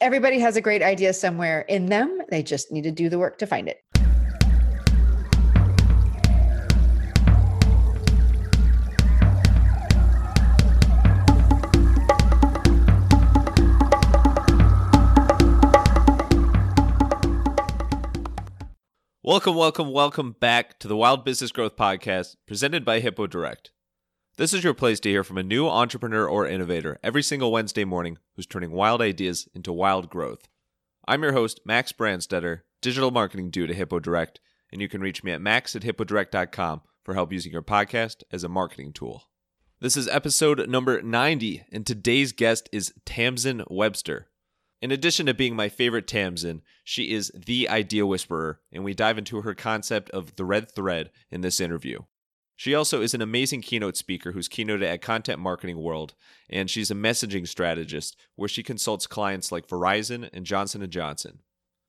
Everybody has a great idea somewhere in them. They just need to do the work to find it. Welcome, welcome, welcome back to the Wild Business Growth Podcast presented by Hippo Direct. This is your place to hear from a new entrepreneur or innovator every single Wednesday morning who's turning wild ideas into wild growth. I'm your host, Max Brandstetter, digital marketing dude at Hippo Direct, and you can reach me at max at hippodirect.com for help using your podcast as a marketing tool. This is episode number 90, and today's guest is Tamsen Webster. In addition to being my favorite Tamsen, she is the idea whisperer, and we dive into her concept of the red thread in this interview. She also is an amazing keynote speaker who's keynoted at Content Marketing World, and she's a messaging strategist where she consults clients like Verizon and Johnson & Johnson.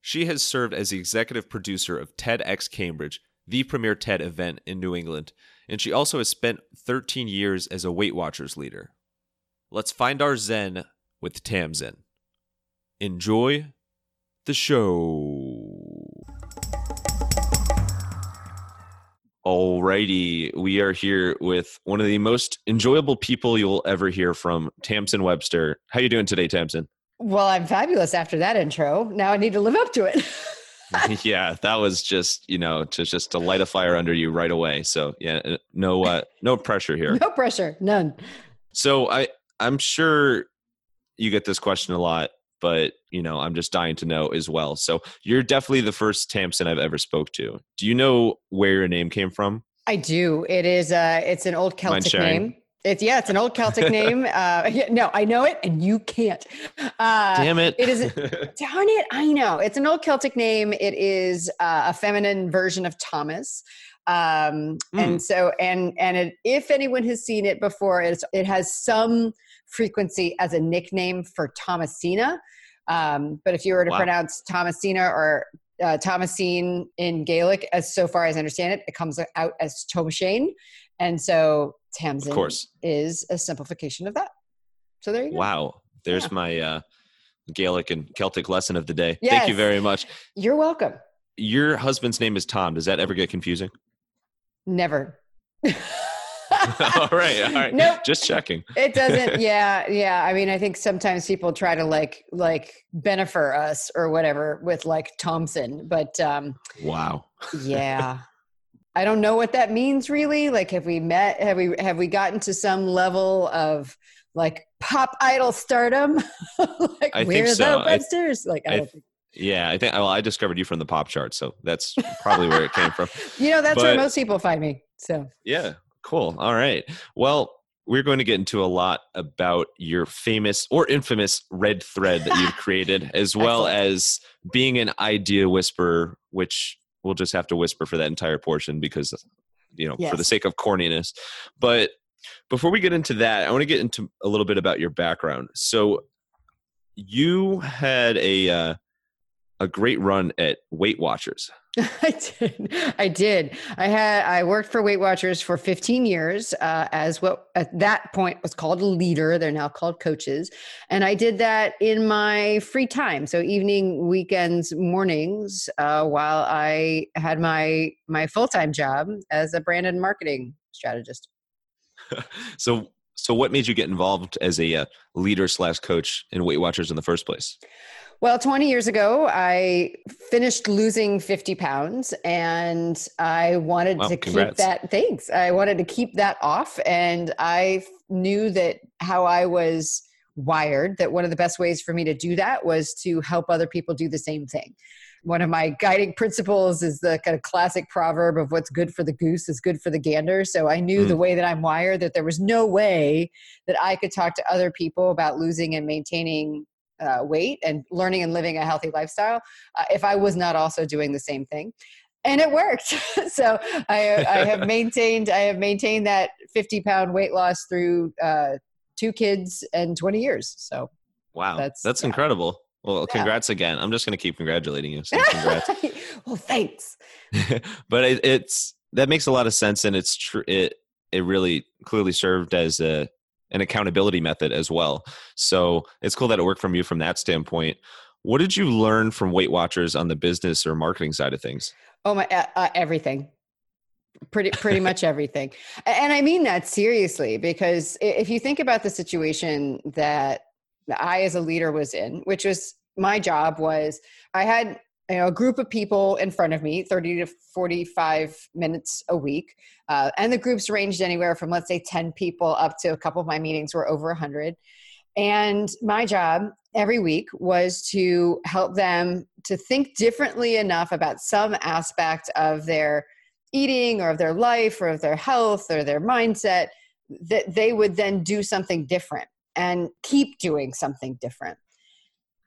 She has served as the executive producer of TEDx Cambridge, the premier TED event in New England, and she also has spent 13 years as a Weight Watchers leader. Let's find our Zen with Tamsen. Enjoy the show. Alrighty, we are here with one of the most enjoyable people you'll ever hear from, Tamsen Webster. How you doing today, Tamsen? Well, I'm fabulous after that intro. Now I need to live up to it. yeah, that was just you know to just to light a fire under you right away. So yeah, uh, no uh, no pressure here. No pressure, none. So I I'm sure you get this question a lot but you know i'm just dying to know as well so you're definitely the first tamsen i've ever spoke to do you know where your name came from i do it is uh it's an old celtic name it's yeah, it's an old Celtic name. Uh, yeah, no, I know it, and you can't. Uh, Damn it! It is. darn it! I know it's an old Celtic name. It is uh, a feminine version of Thomas. Um, mm. And so, and and it, if anyone has seen it before, it's, it has some frequency as a nickname for Thomasina. Um, but if you were to wow. pronounce Thomasina or uh, Thomasine in Gaelic, as so far as I understand it, it comes out as Tomashane. And so Tamsen of course. is a simplification of that. So there you go. Wow. There's yeah. my uh, Gaelic and Celtic lesson of the day. Yes. Thank you very much. You're welcome. Your husband's name is Tom. Does that ever get confusing? Never. all right, all right. Nope. Just checking. It doesn't. Yeah, yeah. I mean, I think sometimes people try to like like benefit us or whatever with like Thompson, but um wow. yeah. I don't know what that means really. Like have we met have we have we gotten to some level of like pop idol stardom? like I where's so. the Websters? Like I, I don't think yeah, I think well, I discovered you from the pop chart, so that's probably where it came from. you know, that's but, where most people find me. So yeah, Cool. All right. Well, we're going to get into a lot about your famous or infamous red thread that you've created, as well as being an idea whisperer, which we'll just have to whisper for that entire portion because, you know, yes. for the sake of corniness. But before we get into that, I want to get into a little bit about your background. So, you had a uh, a great run at Weight Watchers. I did. I did. I had. I worked for Weight Watchers for 15 years uh, as what at that point was called a leader. They're now called coaches, and I did that in my free time. So evening, weekends, mornings, uh, while I had my my full time job as a brand and marketing strategist. so, so what made you get involved as a uh, leader slash coach in Weight Watchers in the first place? Well, 20 years ago, I finished losing 50 pounds and I wanted to congrats. keep that. Thanks. I wanted to keep that off. And I knew that how I was wired, that one of the best ways for me to do that was to help other people do the same thing. One of my guiding principles is the kind of classic proverb of what's good for the goose is good for the gander. So I knew mm. the way that I'm wired that there was no way that I could talk to other people about losing and maintaining uh, weight and learning and living a healthy lifestyle uh, if I was not also doing the same thing. And it worked. so I, I, have maintained I have maintained that 50 pound weight loss through uh, two kids and 20 years. So wow, that's that's yeah. incredible. Well, congrats yeah. again. I'm just going to keep congratulating you. So congrats. well, thanks. but it, it's that makes a lot of sense, and it's true. It it really clearly served as a an accountability method as well. So it's cool that it worked from you from that standpoint. What did you learn from Weight Watchers on the business or marketing side of things? Oh my, uh, uh, everything. Pretty, pretty much everything. And I mean that seriously because if you think about the situation that I, as a leader, was in, which was my job, was I had you know, a group of people in front of me, 30 to 45 minutes a week. Uh, and the groups ranged anywhere from, let's say, 10 people up to a couple of my meetings were over 100. And my job every week was to help them to think differently enough about some aspect of their eating or of their life or of their health or their mindset that they would then do something different and keep doing something different.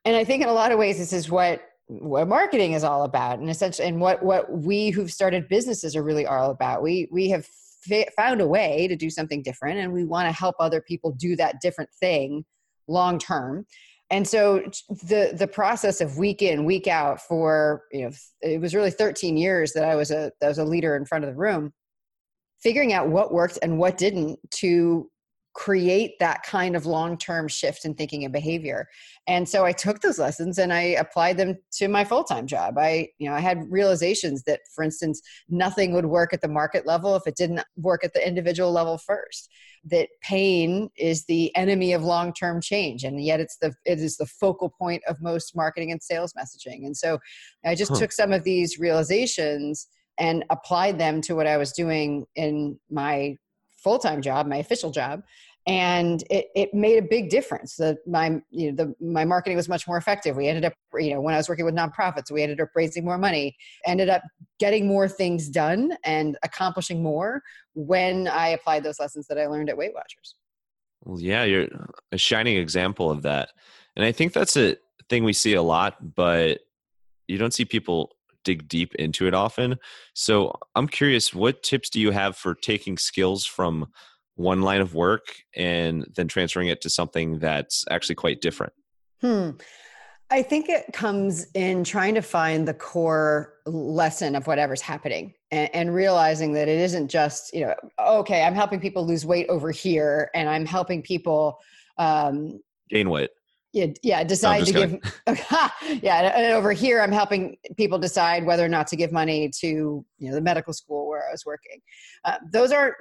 And I think in a lot of ways, this is what what marketing is all about and essentially and what what we who've started businesses are really all about. We we have found a way to do something different and we want to help other people do that different thing long term. And so the the process of week in week out for you know it was really 13 years that i was a that was a leader in front of the room figuring out what worked and what didn't to create that kind of long-term shift in thinking and behavior. And so i took those lessons and i applied them to my full-time job. I you know i had realizations that for instance nothing would work at the market level if it didn't work at the individual level first that pain is the enemy of long-term change and yet it's the it is the focal point of most marketing and sales messaging. And so i just huh. took some of these realizations and applied them to what i was doing in my full-time job my official job and it, it made a big difference. That my you know the my marketing was much more effective. We ended up you know when i was working with nonprofits we ended up raising more money ended up getting more things done and accomplishing more when i applied those lessons that i learned at weight watchers. Well yeah you're a shining example of that. And i think that's a thing we see a lot but you don't see people dig deep into it often. So I'm curious, what tips do you have for taking skills from one line of work and then transferring it to something that's actually quite different? Hmm. I think it comes in trying to find the core lesson of whatever's happening and, and, realizing that it isn't just, you know, okay, I'm helping people lose weight over here and I'm helping people um, gain weight yeah, yeah decide to kidding. give yeah and over here i'm helping people decide whether or not to give money to you know the medical school where i was working. Uh, those are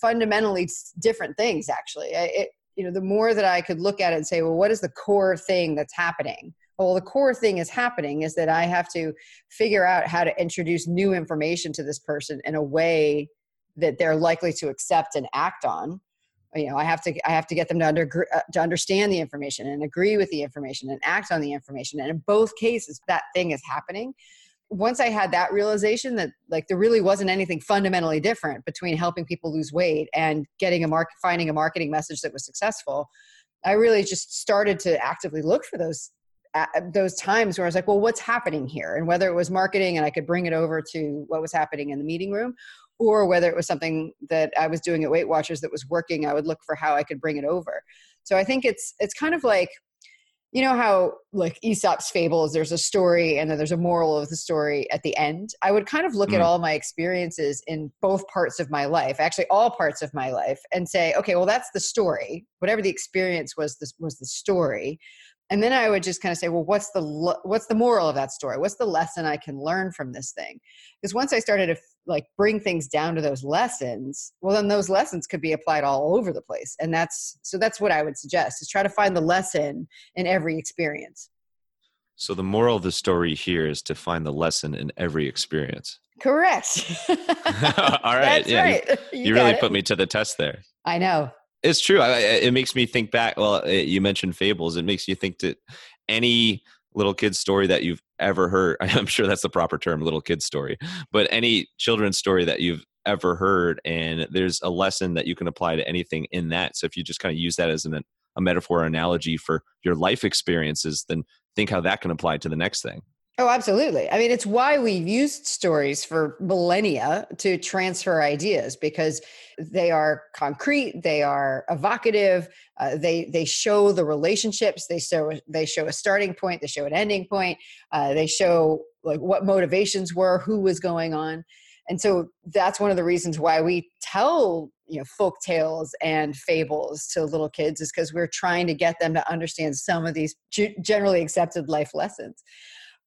fundamentally different things actually. It, you know the more that i could look at it and say well what is the core thing that's happening? Well the core thing is happening is that i have to figure out how to introduce new information to this person in a way that they're likely to accept and act on you know i have to i have to get them to under uh, to understand the information and agree with the information and act on the information and in both cases that thing is happening once i had that realization that like there really wasn't anything fundamentally different between helping people lose weight and getting a market finding a marketing message that was successful i really just started to actively look for those uh, those times where I was like, well, what's happening here? And whether it was marketing and I could bring it over to what was happening in the meeting room, or whether it was something that I was doing at Weight Watchers that was working, I would look for how I could bring it over. So I think it's it's kind of like you know how like Aesop's fables there's a story and then there's a moral of the story at the end. I would kind of look mm. at all my experiences in both parts of my life, actually all parts of my life and say, okay, well that's the story. Whatever the experience was this was the story and then i would just kind of say well what's the what's the moral of that story? What's the lesson i can learn from this thing? Because once i started to like bring things down to those lessons well then those lessons could be applied all over the place. And that's so that's what i would suggest is try to find the lesson in every experience. So the moral of the story here is to find the lesson in every experience. Correct. All right. That's yeah right. you, you, you really it. put me to the test there. I know it's true. I, it makes me think back. Well, eh, you mentioned fables. It makes you think that any little kid story that you've ever heard. I'm sure that's the proper term, little kid story. But any children's story that you've ever heard, and there's a lesson that you can apply to anything in that. So if you just kind of use that as an, a metaphor or analogy for your life experiences, then think how that can apply to the next thing. Oh, absolutely. I mean, it's why we've used stories for millennia to transfer ideas because they are concrete, they are evocative, uh, they they show the relationships, they show they show a starting point, they show an ending point, uh, they show like what motivations were, who was going on, and so that's one of the reasons why we tell you know folk tales and fables to little kids is because we're trying to get them to understand some of these generally accepted life lessons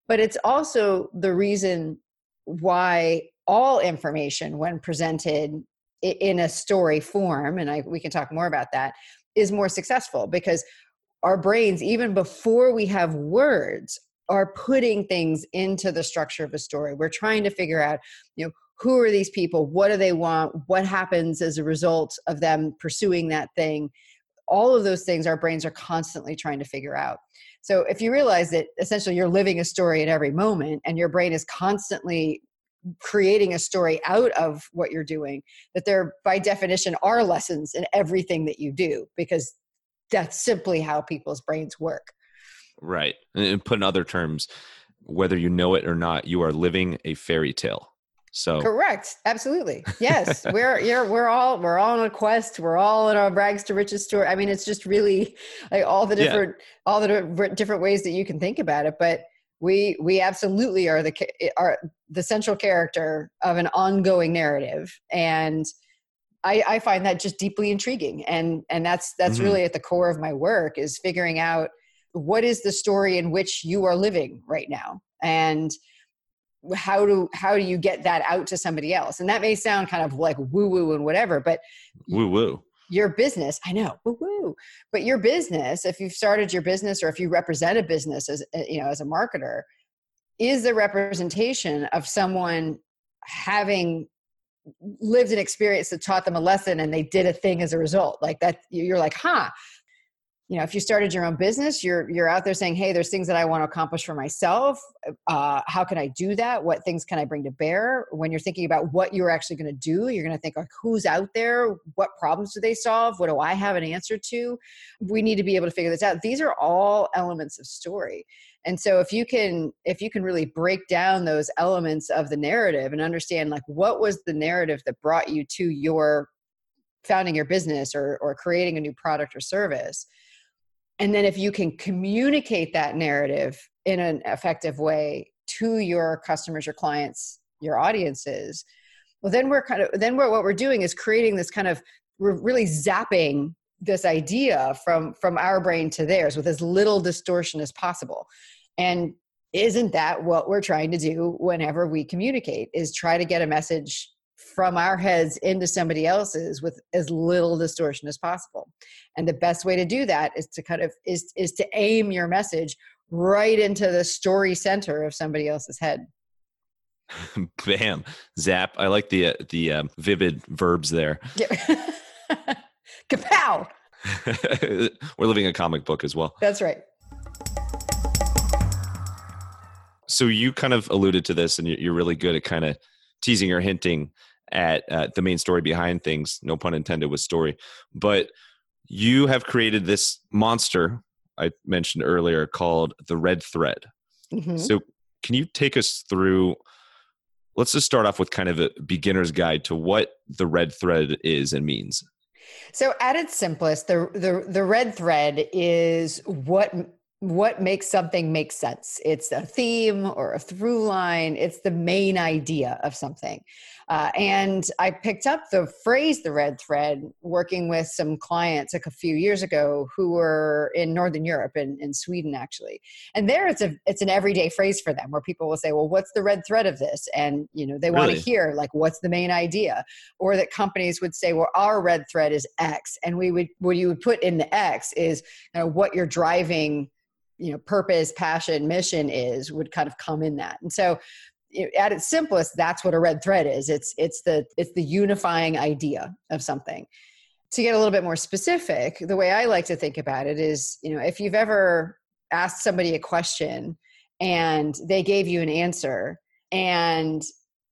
but it's also the reason why all information when presented in a story form and I, we can talk more about that is more successful because our brains even before we have words are putting things into the structure of a story. We're trying to figure out you know who are these people? What do they want? What happens as a result of them pursuing that thing? All of those things our brains are constantly trying to figure out so if you realize that essentially you're living a story at every moment and your brain is constantly creating a story out of what you're doing that there by definition are lessons in everything that you do because that's simply how people's brains work. Right and put in other terms whether you know it or not you are living a fairy tale so correct, absolutely, yes. we're you're, we're all we're all on a quest. We're all in our rags to riches story. I mean, it's just really like all the different yeah. all the different ways that you can think about it. But we we absolutely are the are the central character of an ongoing narrative, and I, I find that just deeply intriguing. And and that's that's mm-hmm. really at the core of my work is figuring out what is the story in which you are living right now and how do how do you get that out to somebody else? And that may sound kind of like woo woo and whatever but woo woo your business i know woo woo but your business if you've started your business or if you represent a business as eh, you know as a marketer is the representation of someone having lived an experience that taught them a lesson and they did a thing as a result? Like that you're like huh you know if you started your own business you're you're out there saying hey there's things that i want to accomplish for myself. Uh, how can i do that? What things can i bring to bear? When you're thinking about what you're actually going to do you're going to think like who's out there? What problems do they solve? What do i have an answer to? We need to be able to figure this out. These are all elements of story. And so if you can if you can really break down those elements of the narrative and understand like what was the narrative that brought you to your founding your business or or creating a new product or service and then if you can communicate that narrative in an effective way to your customers your clients your audiences well then we're kind of then we're, what we're doing is creating this kind of we're really zapping this idea from from our brain to theirs with as little distortion as possible. And isn't that what we're trying to do whenever we communicate is try to get a message from our heads into somebody else's with as little distortion as possible. And the best way to do that is to kind of is is to aim your message right into the story center of somebody else's head. Bam. Zap. I like the uh, the um, vivid verbs there. Yeah. kapow! We're living a comic book as well. That's right. So you kind of alluded to this and you're really good at kind of teasing or hinting at uh, the main story behind things no pun intended with story but you have created this monster i mentioned earlier called the red thread mm-hmm. so can you take us through let's just start off with kind of a beginner's guide to what the red thread is and means so at its simplest the the, the red thread is what what makes something make sense. It's a theme or a through line. It's the main idea of something. Uh, and I picked up the phrase the red thread working with some clients like a few years ago who were in Northern Europe in, in Sweden actually. And there it's a it's an everyday phrase for them where people will say, Well, what's the red thread of this? And you know, they really? want to hear like what's the main idea? Or that companies would say, Well, our red thread is X. And we would what you would put in the X is you know, what you're driving you know purpose passion mission is would kind of come in that. And so at its simplest that's what a red thread is. It's it's the it's the unifying idea of something. To get a little bit more specific the way i like to think about it is you know if you've ever asked somebody a question and they gave you an answer and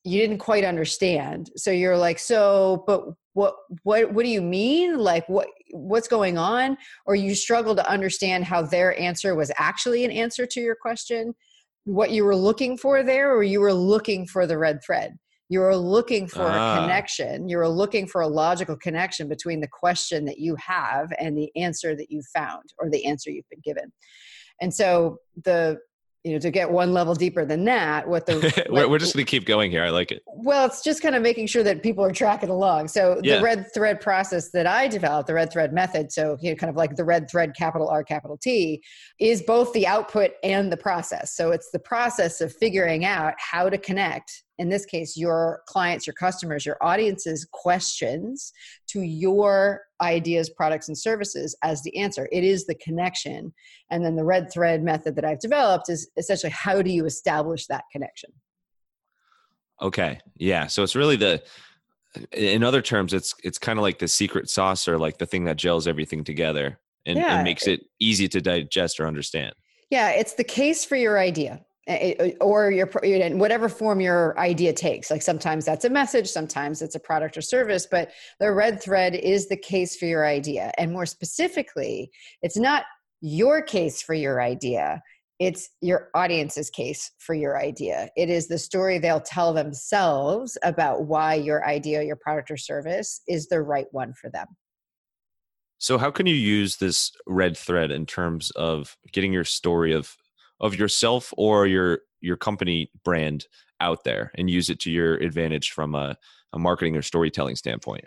you didn't quite understand so you're like so but what what what do you mean? Like what what's going on or you struggle to understand how their answer was actually an answer to your question what you were looking for there or you were looking for the red thread. You were looking for ah. a connection. You were looking for a logical connection between the question that you have and the answer that you found or the answer you've been given. And so the you know to get one level deeper than that what the like, we're just going to keep going here. I like it. Well it's just kind of making sure that people are tracking along. So yeah. the red thread process that i developed the red thread method so you know kind of like the red thread capital r capital t is both the output and the process. So it's the process of figuring out how to connect in this case, your clients, your customers, your audience's questions to your ideas, products, and services as the answer. It is the connection. And then the red thread method that I've developed is essentially how do you establish that connection? Okay. Yeah. So it's really the, in other terms, it's it's kind of like the secret sauce or like the thing that gels everything together and, yeah. and makes it easy to digest or understand. Yeah, it's the case for your idea or your in whatever form your idea takes. Like sometimes that's a message sometimes it's a product or service but the red thread is the case for your idea. And more specifically it's not your case for your idea it's your audience's case for your idea. It is the story they'll tell themselves about why your idea your product or service is the right one for them. So how can you use this red thread in terms of getting your story of of yourself or your your company brand out there and use it to your advantage from a, a marketing or storytelling standpoint?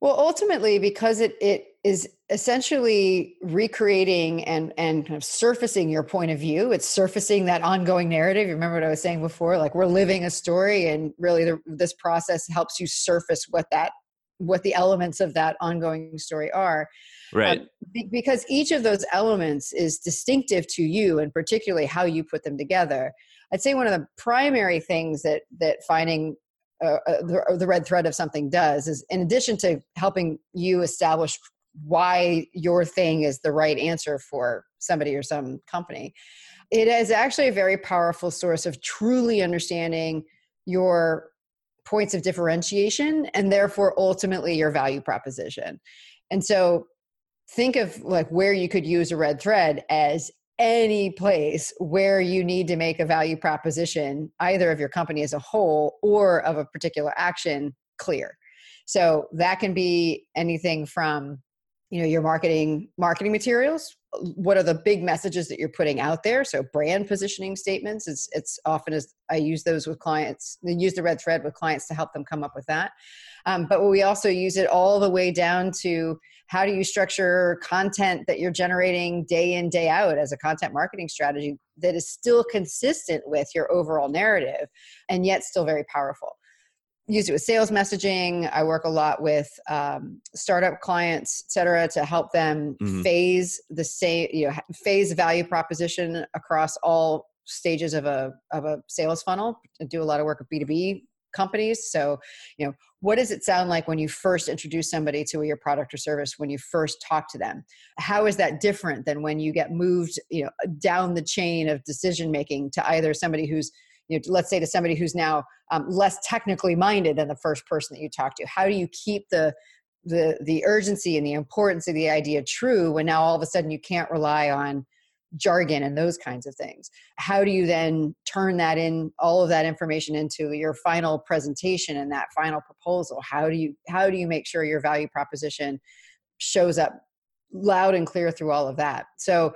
Well ultimately because it it is essentially recreating and and kind of surfacing your point of view it's surfacing that ongoing narrative. You remember what i was saying before? Like we're living a story and really the, this process helps you surface what that what the elements of that ongoing story are. Right. Um, be, because each of those elements is distinctive to you and particularly how you put them together. I'd say one of the primary things that that finding uh, uh, the, the red thread of something does is in addition to helping you establish why your thing is the right answer for somebody or some company it is actually a very powerful source of truly understanding your points of differentiation and therefore ultimately your value proposition. And so think of like where you could use a red thread as any place where you need to make a value proposition either of your company as a whole or of a particular action clear. So that can be anything from you know your marketing marketing materials what are the big messages that you're putting out there? So brand positioning statements it's it's often as i use those with clients use the red thread with clients to help them come up with that. Um, but we also use it all the way down to how do you structure content that you're generating day in day out as a content marketing strategy that is still consistent with your overall narrative and yet still very powerful use it with sales messaging. I work a lot with um, startup clients, et cetera, to help them mm-hmm. phase the same, you know, phase value proposition across all stages of a of a sales funnel. I do a lot of work with B two B companies. So, you know, what does it sound like when you first introduce somebody to your product or service? When you first talk to them, how is that different than when you get moved, you know, down the chain of decision making to either somebody who's you know, let's say to somebody who's now um, less technically minded than the first person that you talk to how do you keep the the the urgency and the importance of the idea true when now all of a sudden you can't rely on jargon and those kinds of things? How do you then turn that in all of that information into your final presentation and that final proposal? How do you how do you make sure your value proposition shows up loud and clear through all of that? So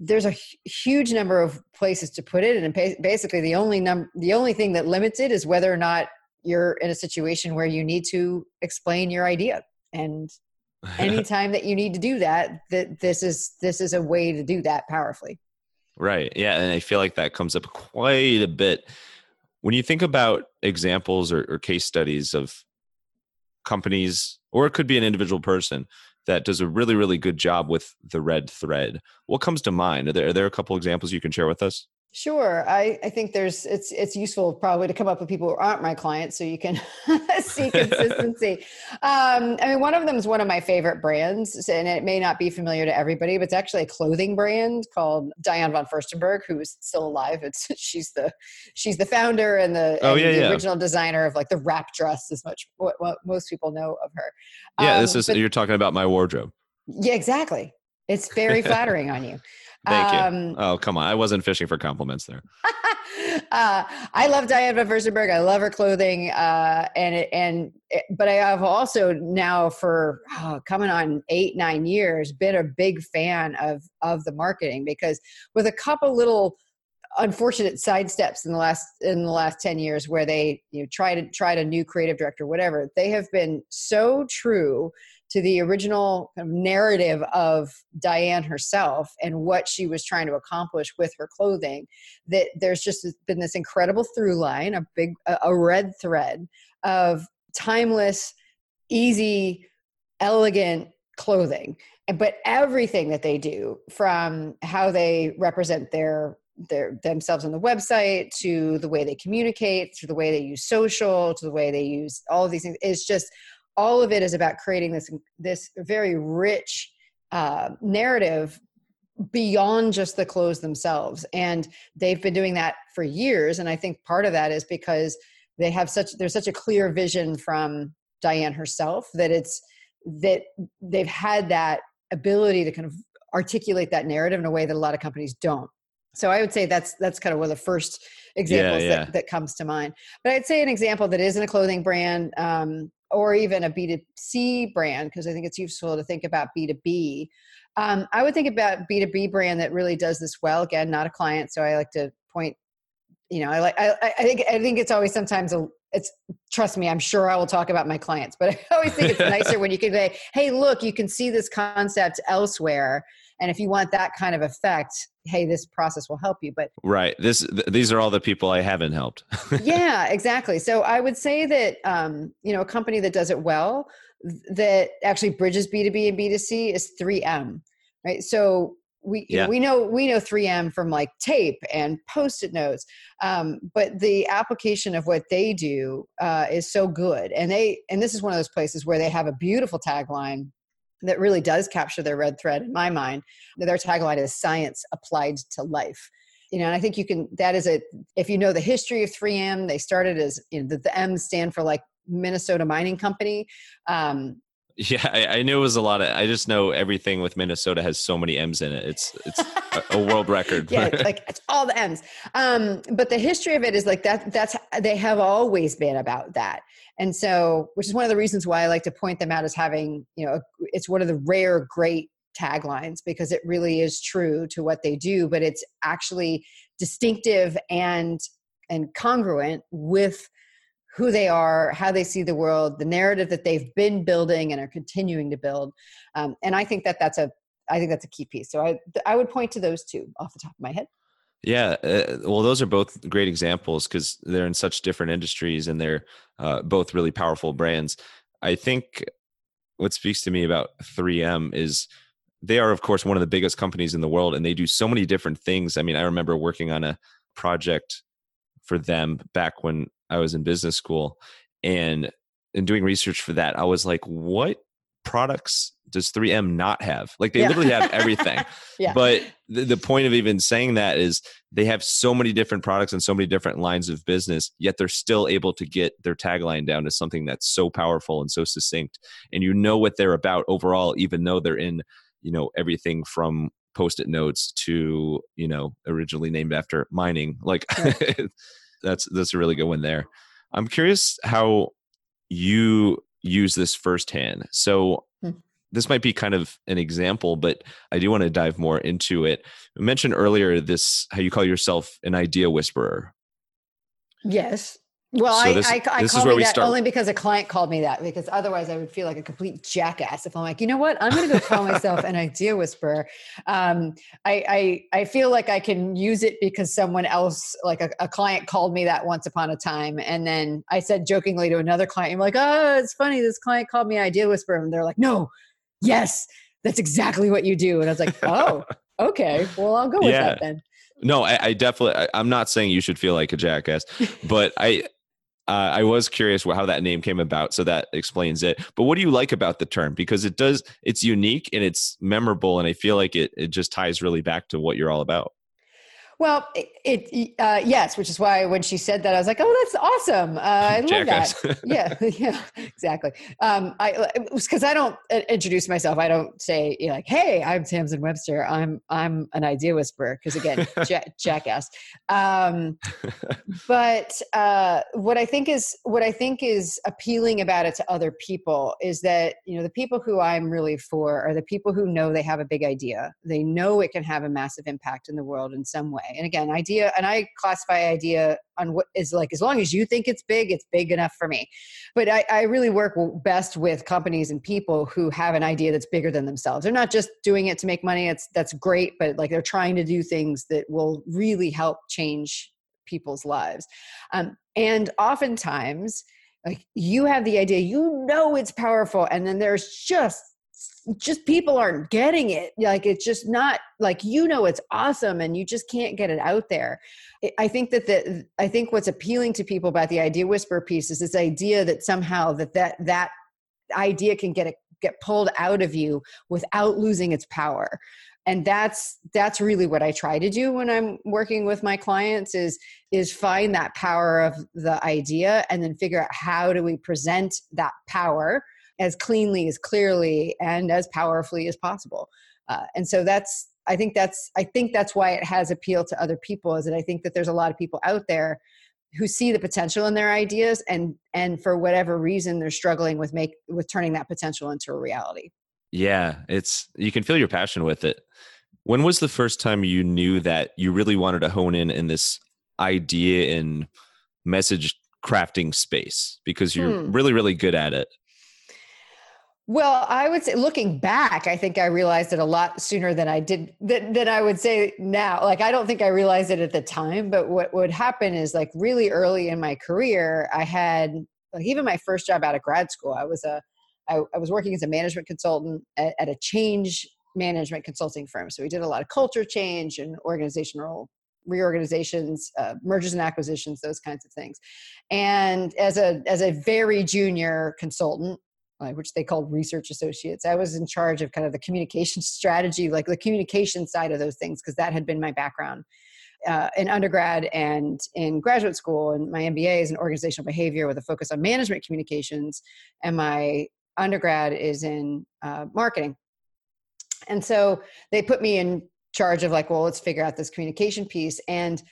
there's a huge number of places to put it and basically the only number the only thing that limits it is whether or not you're in a situation where you need to explain your idea. And anytime that you need to do that that this is this is a way to do that powerfully. Right. Yeah and i feel like that comes up quite a bit. When you think about examples or, or case studies of companies or it could be an individual person that does a really really good job with the red thread. What comes to mind? Are there, are there a couple examples you can share with us Sure. I, I think there's it's it's useful probably to come up with people who aren't my clients so you can see consistency. um, I mean, one of them is one of my favorite brands, and it may not be familiar to everybody, but it's actually a clothing brand called Diane von Furstenberg, who's still alive. It's she's the she's the founder and the, oh, and yeah, the yeah. original designer of like the wrap dress is much what, what most people know of her. Yeah, um, this is but, you're talking about my wardrobe. Yeah, exactly. It's very flattering on you. Thank um, you. Oh, come on. I wasn't fishing for compliments there. uh, I love Diane von Furstenberg. I love her clothing. Uh, and, it, and, it, but I have also now for oh, coming on eight, nine years, been a big fan of, of the marketing because with a couple little unfortunate sidesteps in the last in the last 10 years where they you know try to tried a new creative director whatever they have been so true to the original narrative of Diane herself and what she was trying to accomplish with her clothing that there's just been this incredible through line a big a red thread of timeless easy elegant clothing. But everything that they do from how they represent their their themselves on the website to the way they communicate to the way they use social to the way they use all of these things is just all of it is about creating this this very rich uh, narrative beyond just the clothes themselves. And they've been doing that for years. And i think part of that is because they have such there's such a clear vision from diane herself that it's that they've had that ability to kind of articulate that narrative in a way that a lot of companies don't. So i would say that's that's kind of one of the first examples yeah, yeah. That, that comes to mind. But i'd say an example that isn't a clothing brand um, or even a B2C brand, because I think it's useful to think about B2B. Um, I would think about B2B brand that really does this well. Again, not a client, so I like to point. You know, I like. I, I think. I think it's always sometimes a. It's trust me. I'm sure I will talk about my clients, but I always think it's nicer when you can say, "Hey, look, you can see this concept elsewhere." and if you want that kind of effect hey this process will help you but right this th- these are all the people i haven't helped. Yeah exactly. So i would say that um, you know a company that does it well that actually bridges b2b and b2c is 3m right? So we yeah. we know we know 3M from like tape and post-it notes, um, but the application of what they do uh, is so good, and they and this is one of those places where they have a beautiful tagline that really does capture their red thread in my mind. Their tagline is science applied to life. You know, and I think you can, that is a, if you know the history of 3M, they started as, you know, the, the M stand for like Minnesota Mining Company. Um, yeah, I, I, knew it was a lot of. I just know everything with Minnesota has so many M's in it. It's it's a, a world record. yeah, like it's all the M's. Um, but the history of it is like that. That's they have always been about that, and so which is one of the reasons why I like to point them out as having you know it's one of the rare great taglines because it really is true to what they do, but it's actually distinctive and and congruent with who they are, how they see the world, the narrative that they've been building and are continuing to build. Um, and I think that that's a, I think that's a key piece. So I, I would point to those two off the top of my head. Yeah, uh, well, those are both great examples because they're in such different industries and they're uh, both really powerful brands. I think what speaks to me about 3M is they are, of course, one of the biggest companies in the world, and they do so many different things. I mean, I remember working on a project for them back when I was in business school and in doing research for that, I was like, what products does 3M not have? Like they yeah. literally have everything. yeah. But the, the point of even saying that is they have so many different products and so many different lines of business, yet they're still able to get their tagline down to something that's so powerful and so succinct. And you know what they're about overall, even though they're in, you know, everything from post-it notes to, you know, originally named after mining. Like right. that's that's a really good one there. I'm curious how you use this firsthand. So hmm. this might be kind of an example, but I do want to dive more into it. I mentioned earlier this how you call yourself an idea whisperer. Yes. Well, so this, I, I, I call me that start. only because a client called me that because otherwise I would feel like a complete jackass if I'm like, you know what, I'm going to go call myself an idea whisperer. Um, I, I, I feel like I can use it because someone else, like a, a, client, called me that once upon a time, and then I said jokingly to another client, "I'm like, oh, it's funny, this client called me idea whisperer," and they're like, no, yes, that's exactly what you do, and I was like, oh, okay, well, I'll go with yeah. that then. No, I, I definitely. I, I'm not saying you should feel like a jackass, but I uh, I was curious how that name came about, so that explains it. But what do you like about the term? Because it does, it's unique and it's memorable, and I feel like it it just ties really back to what you're all about. Well, it, it uh, yes, which is why when she said that, I was like, "Oh, that's awesome! Uh, I love that." yeah, yeah, exactly. Um, I because I don't uh, introduce myself. I don't say you know, like, "Hey, I'm Tamsen Webster. I'm I'm an idea whisperer." Because again, ja- jackass. Um, but uh, what I think is what I think is appealing about it to other people is that you know the people who I'm really for are the people who know they have a big idea. They know it can have a massive impact in the world in some way. And again, idea, and I classify idea on what is like as long as you think it's big, it's big enough for me. But I, I really work best with companies and people who have an idea that's bigger than themselves. They're not just doing it to make money. It's that's great, but like they're trying to do things that will really help change people's lives. Um, and oftentimes, like you have the idea, you know it's powerful, and then there's just just people aren't getting it. Like it's just not like you know it's awesome and you just can't get it out there. I think that the i think what's appealing to people about the idea whisper piece is this idea that somehow that that that idea can get it get pulled out of you without losing its power. And that's that's really what i try to do when i'm working with my clients is is find that power of the idea and then figure out how do we present that power as cleanly as clearly and as powerfully as possible. Uh, and so that's i think that's i think that's why it has appeal to other people is that i think that there's a lot of people out there who see the potential in their ideas and and for whatever reason they're struggling with make with turning that potential into a reality. Yeah it's you can feel your passion with it. When was the first time you knew that you really wanted to hone in in this idea in message crafting space? Because you're hmm. really really good at it well, I would say looking back, I think I realized it a lot sooner than I did than, than I would say now. Like I don't think I realized it at the time, but what would happen is like really early in my career, I had like even my first job out of grad school, I was a I, I was working as a management consultant at, at a change management consulting firm. So we did a lot of culture change and organizational reorganizations, uh, mergers and acquisitions, those kinds of things. And as a as a very junior consultant, uh, which they called research associates. I was in charge of kind of the communication strategy, like the communication side of those things, because that had been my background uh, in undergrad and in graduate school. And my MBA is in organizational behavior with a focus on management communications, and my undergrad is in uh, marketing. And so they put me in charge of like, well, let's figure out this communication piece. And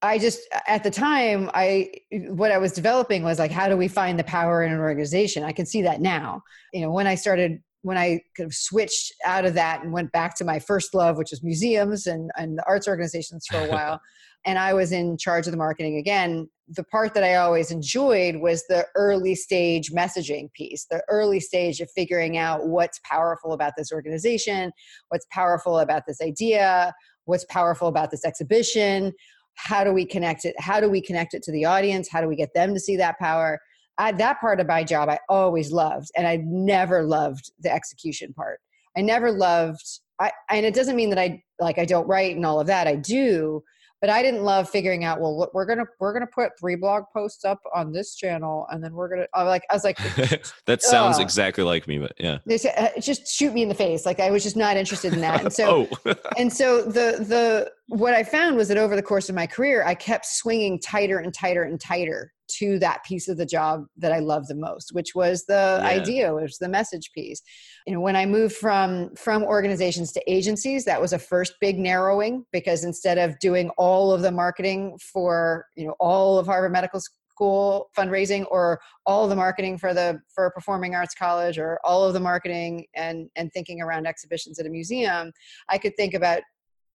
I just at the time I what I was developing was like how do we find the power in an organization? I can see that now. You know, when I started when I kind of switched out of that and went back to my first love, which was museums and, and the arts organizations for a while, and I was in charge of the marketing again, the part that I always enjoyed was the early stage messaging piece, the early stage of figuring out what's powerful about this organization, what's powerful about this idea, what's powerful about this exhibition, how do we connect it how do we connect it to the audience? How do we get them to see that power? I, that part of my job i always loved and i never loved the execution part. I never loved I, and it doesn't mean that i like i don't write and all of that. I do but I didn't love figuring out. Well, we're gonna we're gonna put three blog posts up on this channel, and then we're gonna. I like I was like, that sounds exactly like me, but yeah, they said, uh, just shoot me in the face. Like I was just not interested in that, and so oh. and so the the what I found was that over the course of my career, I kept swinging tighter and tighter and tighter to that piece of the job that I love the most, which was the yeah. idea, which was the message piece. You know, when I moved from from organizations to agencies, that was a first big narrowing because instead of doing all of the marketing for you know all of Harvard Medical School fundraising or all the marketing for the for performing arts college or all of the marketing and and thinking around exhibitions at a museum, I could think about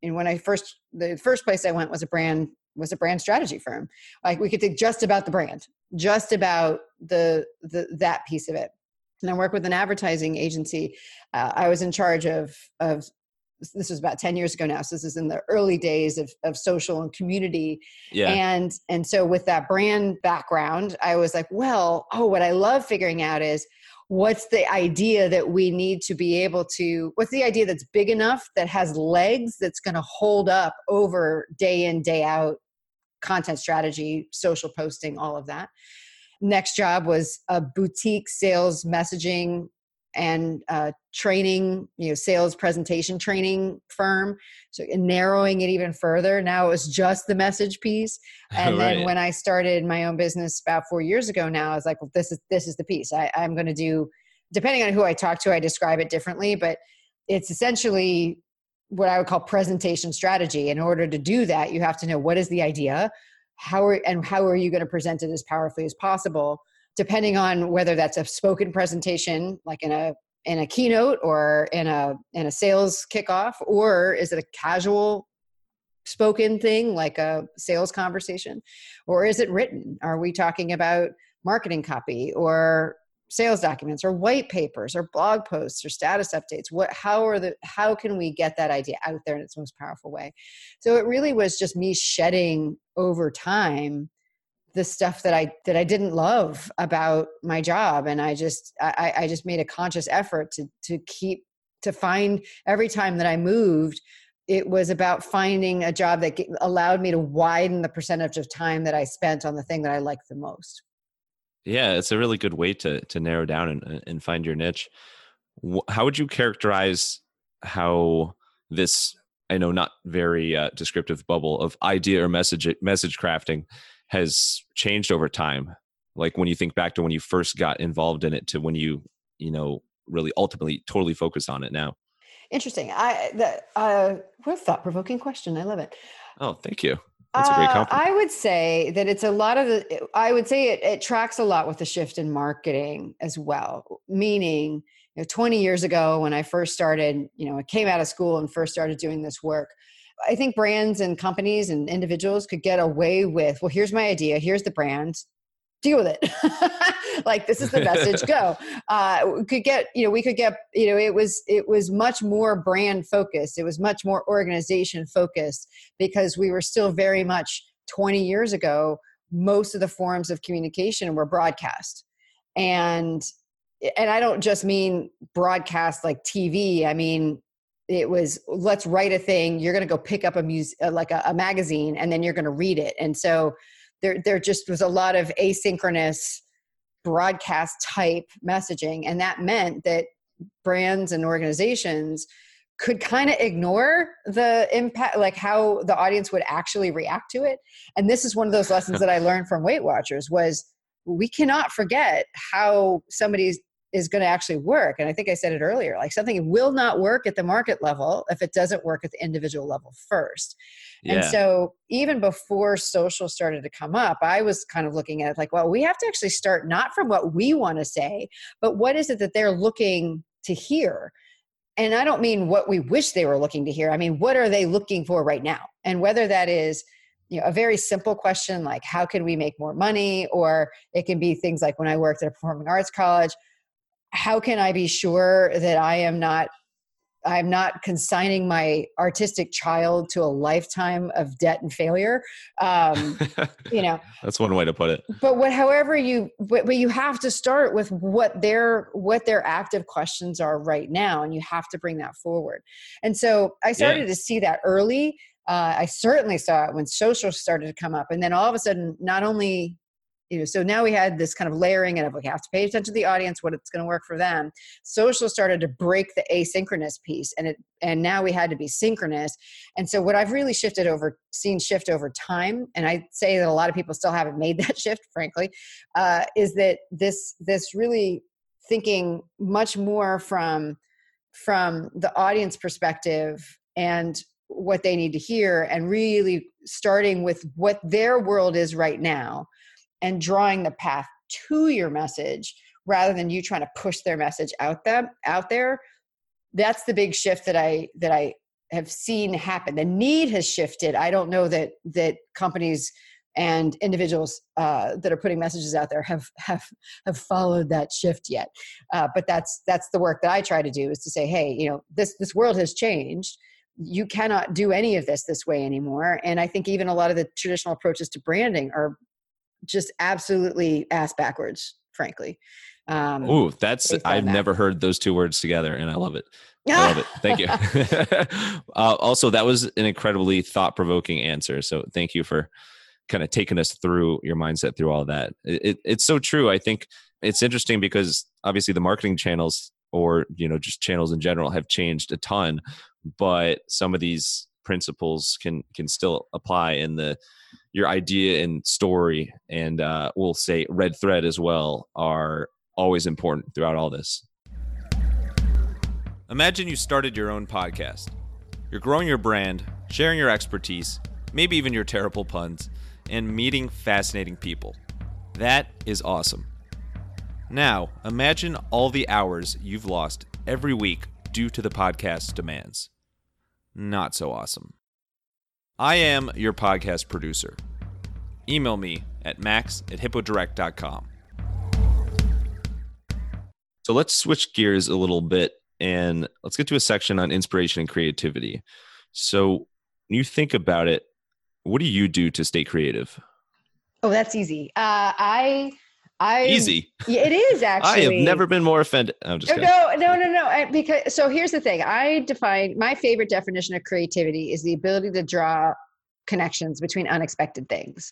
and when I first the first place I went was a brand was a brand strategy firm. Like we could think just about the brand, just about the, the that piece of it. And I work with an advertising agency. Uh, I was in charge of of this was about 10 years ago now so this is in the early days of, of social and community yeah. and and so with that brand background i was like well oh what i love figuring out is what's the idea that we need to be able to what's the idea that's big enough that has legs that's going to hold up over day in day out content strategy social posting all of that. Next job was a boutique sales messaging and uh, training you know sales presentation training firm. So narrowing it even further now it was just the message piece. And right. then when i started my own business about four years ago now i was like well this is this is the piece. I, i'm going to do depending on who i talk to i describe it differently but it's essentially what i would call presentation strategy. In order to do that you have to know what is the idea how are and how are you going to present it as powerfully as possible depending on whether that's a spoken presentation like in a in a keynote or in a in a sales kickoff or is it a casual spoken thing like a sales conversation? Or is it written? Are we talking about marketing copy or sales documents or white papers or blog posts or status updates what how are the how can we get that idea out there in its most powerful way? So it really was just me shedding over time the stuff that i that i didn't love about my job. And i just i i just made a conscious effort to to keep to find every time that i moved it was about finding a job that allowed me to widen the percentage of time that i spent on the thing that i liked the most yeah, it's a really good way to to narrow down and and find your niche. How would you characterize how this I know not very uh, descriptive bubble of idea or message message crafting has changed over time? Like when you think back to when you first got involved in it to when you you know really ultimately totally focus on it now. Interesting. I the uh, what a thought provoking question. I love it. Oh, thank you. That's a great uh. I would say that it's a lot of the, I would say it, it tracks a lot with the shift in marketing as well. Meaning, you know, 20 years ago when I first started, you know, I came out of school and first started doing this work. I think brands and companies and individuals could get away with, well, here's my idea, here's the brand, deal with it. Like this is the message go. Uh we could get you know we could get you know it was it was much more brand focused. It was much more organization focused because we were still very much 20 years ago most of the forms of communication were broadcast. And and i don't just mean broadcast like tv i mean it was let's write a thing. You're going to go pick up a music like a, a magazine and then you're going to read it. And so there there just was a lot of asynchronous broadcast type messaging and that meant that brands and organizations could kind of ignore the impact like how the audience would actually react to it and this is one of those lessons that i learned from weight watchers was we cannot forget how somebody's is going to actually work. And I think I said it earlier like something will not work at the market level if it doesn't work at the individual level first. Yeah. And so even before social started to come up, I was kind of looking at it like, well, we have to actually start not from what we want to say, but what is it that they're looking to hear? And I don't mean what we wish they were looking to hear. I mean, what are they looking for right now? And whether that is, you know a very simple question like how can we make more money or it can be things like when i worked at a performing arts college how can I be sure that I am not I'm not consigning my artistic child to a lifetime of debt and failure. Um, you know, that's one way to put it. But what, however you, but, but you have to start with what their what their active questions are right now, and you have to bring that forward. And so I started yeah. to see that early. Uh, I certainly saw it when social started to come up, and then all of a sudden, not only you know so now we had this kind of layering and of like have to pay attention to the audience what it's going to work for them. Social started to break the asynchronous piece and it and now we had to be synchronous. And so what i've really shifted over seen shift over time and i say that a lot of people still haven't made that shift frankly uh, is that this this really thinking much more from from the audience perspective and what they need to hear and really starting with what their world is right now and drawing the path to your message rather than you trying to push their message out them out there that's the big shift that i that i have seen happen. The need has shifted. I don't know that that companies and individuals uh, that are putting messages out there have have have followed that shift yet. Uh, but that's that's the work that i try to do is to say hey you know this this world has changed. You cannot do any of this this way anymore. And i think even a lot of the traditional approaches to branding are just absolutely ass backwards, frankly. Um, Ooh, that's I've that. never heard those two words together, and I love it. I love it. Thank you. uh, also, that was an incredibly thought provoking answer. So, thank you for kind of taking us through your mindset through all that. It, it, it's so true. I think it's interesting because obviously the marketing channels or you know just channels in general have changed a ton, but some of these principles can can still apply in the your idea and story and uh, we'll say red thread as well are always important throughout all this. Imagine you started your own podcast. You're growing your brand sharing your expertise maybe even your terrible puns and meeting fascinating people. That is awesome. Now imagine all the hours you've lost every week due to the podcast's demands. Not so awesome. I am your podcast producer. Email me at max at hippodirect.com. So let's switch gears a little bit and let's get to a section on inspiration and creativity. So when you think about it, what do you do to stay creative? Oh, that's easy. Uh, I I easy. It is actually. I have never been more offended. I'm just no, no, no, no, I, because so here's the thing. I define my favorite definition of creativity is the ability to draw connections between unexpected things.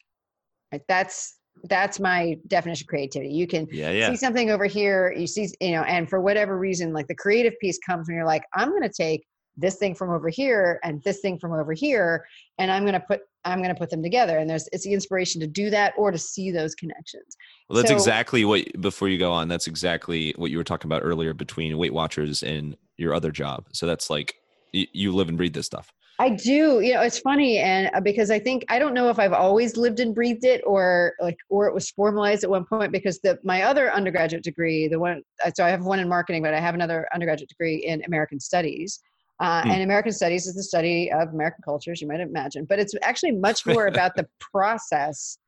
Right? That's that's my definition of creativity. You can yeah, yeah. see something over here, you see, you know, and for whatever reason, like the creative piece comes when you're like, I'm going to take this thing from over here and this thing from over here, and I'm going to put I'm going to put them together. And there's it's the inspiration to do that or to see those connections. Well, that's so, exactly what. Before you go on, that's exactly what you were talking about earlier between Weight Watchers and your other job. So that's like you, you live and breathe this stuff. I do. You know, it's funny, and uh, because I think I don't know if I've always lived and breathed it, or like, or it was formalized at one point. Because the my other undergraduate degree, the one, so I have one in marketing, but I have another undergraduate degree in American Studies. Uh, hmm. And American Studies is the study of American cultures, you might imagine, but it's actually much more about the process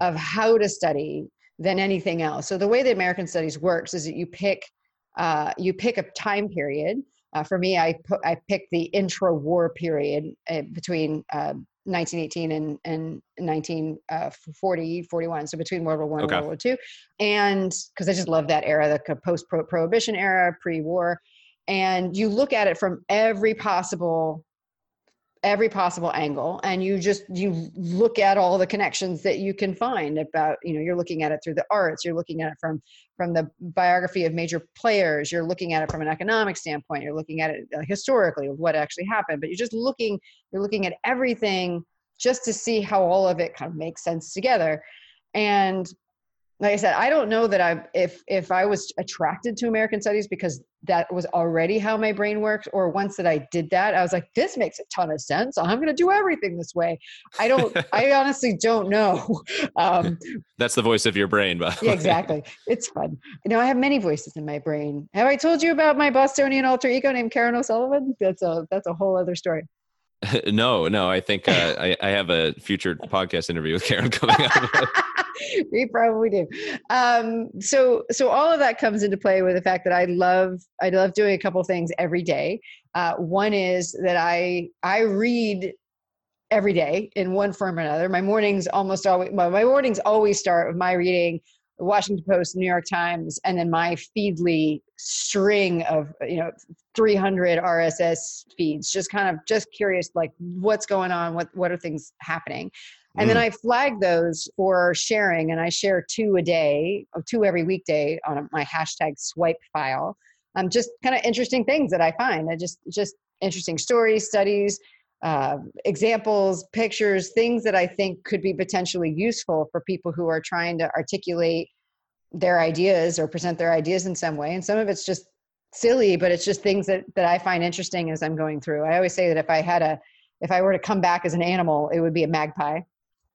of how to study than anything else. So the way the American Studies works is that you pick uh, you pick a time period uh, for me, I put, I picked the intra-war period uh, between uh, 1918 and, and 1940, uh, 41. So between World War One okay. and World War Two, and because I just love that era, the post-prohibition era, pre-war, and you look at it from every possible every possible angle and you just you look at all the connections that you can find about you know you're looking at it through the arts you're looking at it from from the biography of major players you're looking at it from an economic standpoint you're looking at it uh, historically of what actually happened but you're just looking you're looking at everything just to see how all of it kind of makes sense together. And like I said, I don't know that I if if I was attracted to American studies because that was already how my brain worked, or once that I did that, I was like, this makes a ton of sense. I'm going to do everything this way. I don't. I honestly don't know. Um, That's the voice of your brain, but yeah, exactly. It's fun. You know, I have many voices in my brain. Have I told you about my Bostonian alter ego named Karen O'Sullivan? That's a that's a whole other story. no, no. I think uh, I, I have a future podcast interview with Karen coming up. we probably do. Um, so, so all of that comes into play with the fact that I love, I love doing a couple things every day. Uh, one is that I, I read every day in one form or another. My mornings almost always, well, my mornings always start with my reading the Washington Post, New York Times, and then my Feedly string of you know 300 RSS feeds. Just kind of just curious, like what's going on, what what are things happening, and mm. then I flag those for sharing, and I share two a day, two every weekday on my hashtag swipe file. Um, just kind of interesting things that I find. I just just interesting stories, studies, uh, examples, pictures, things that I think could be potentially useful for people who are trying to articulate their ideas or present their ideas in some way. And some of it's just silly, but it's just things that, that I find interesting as I'm going through. I always say that if I had a, if I were to come back as an animal, it would be a magpie.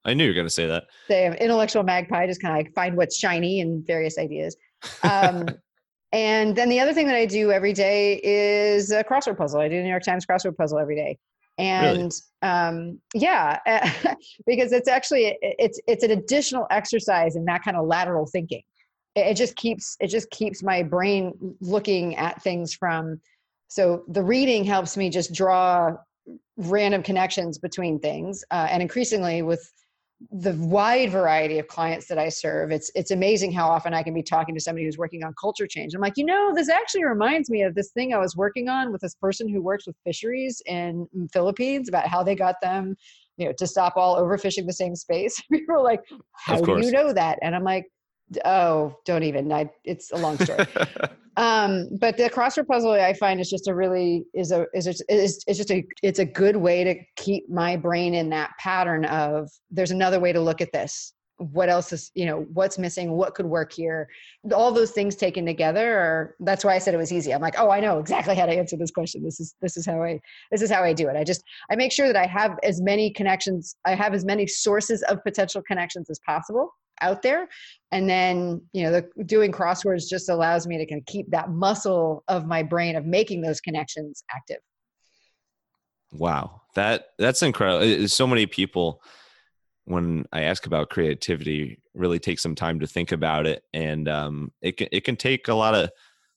I knew you were going to say that. The intellectual magpie, just kind of like find what's shiny and various ideas. Um, and then the other thing that I do every day is a crossword puzzle. I do the New York Times crossword puzzle every day and really? um, yeah because it's actually it's it's an additional exercise in that kind of lateral thinking it, it, just keeps it just keeps my brain looking at things from so the reading helps me just draw random connections between things uh, and increasingly with the wide variety of clients that I serve, it's it's amazing how often I can be talking to somebody who's working on culture change. I'm like, you know, this actually reminds me of this thing I was working on with this person who works with fisheries in Philippines about how they got them, you know, to stop all overfishing the same space. People are like, how do you know that? And I'm like, oh, don't even. I, it's a long story. Um, but the crossword puzzle I find is just a really is a is a, is is just a it's a good way to keep my brain in that pattern of there's another way to look at this. What else is you know what's missing? What could work here? All those things taken together, or that's why I said it was easy. I'm like, oh, I know exactly how to answer this question. This is this is how I this is how I do it. I just I make sure that I have as many connections. I have as many sources of potential connections as possible out there. And then you know the doing crosswords just allows me to kind of keep that muscle of my brain of making those connections active. Wow, that that's incredible. So many people, when I ask about creativity, really take some time to think about it, and um, it can it can take a lot of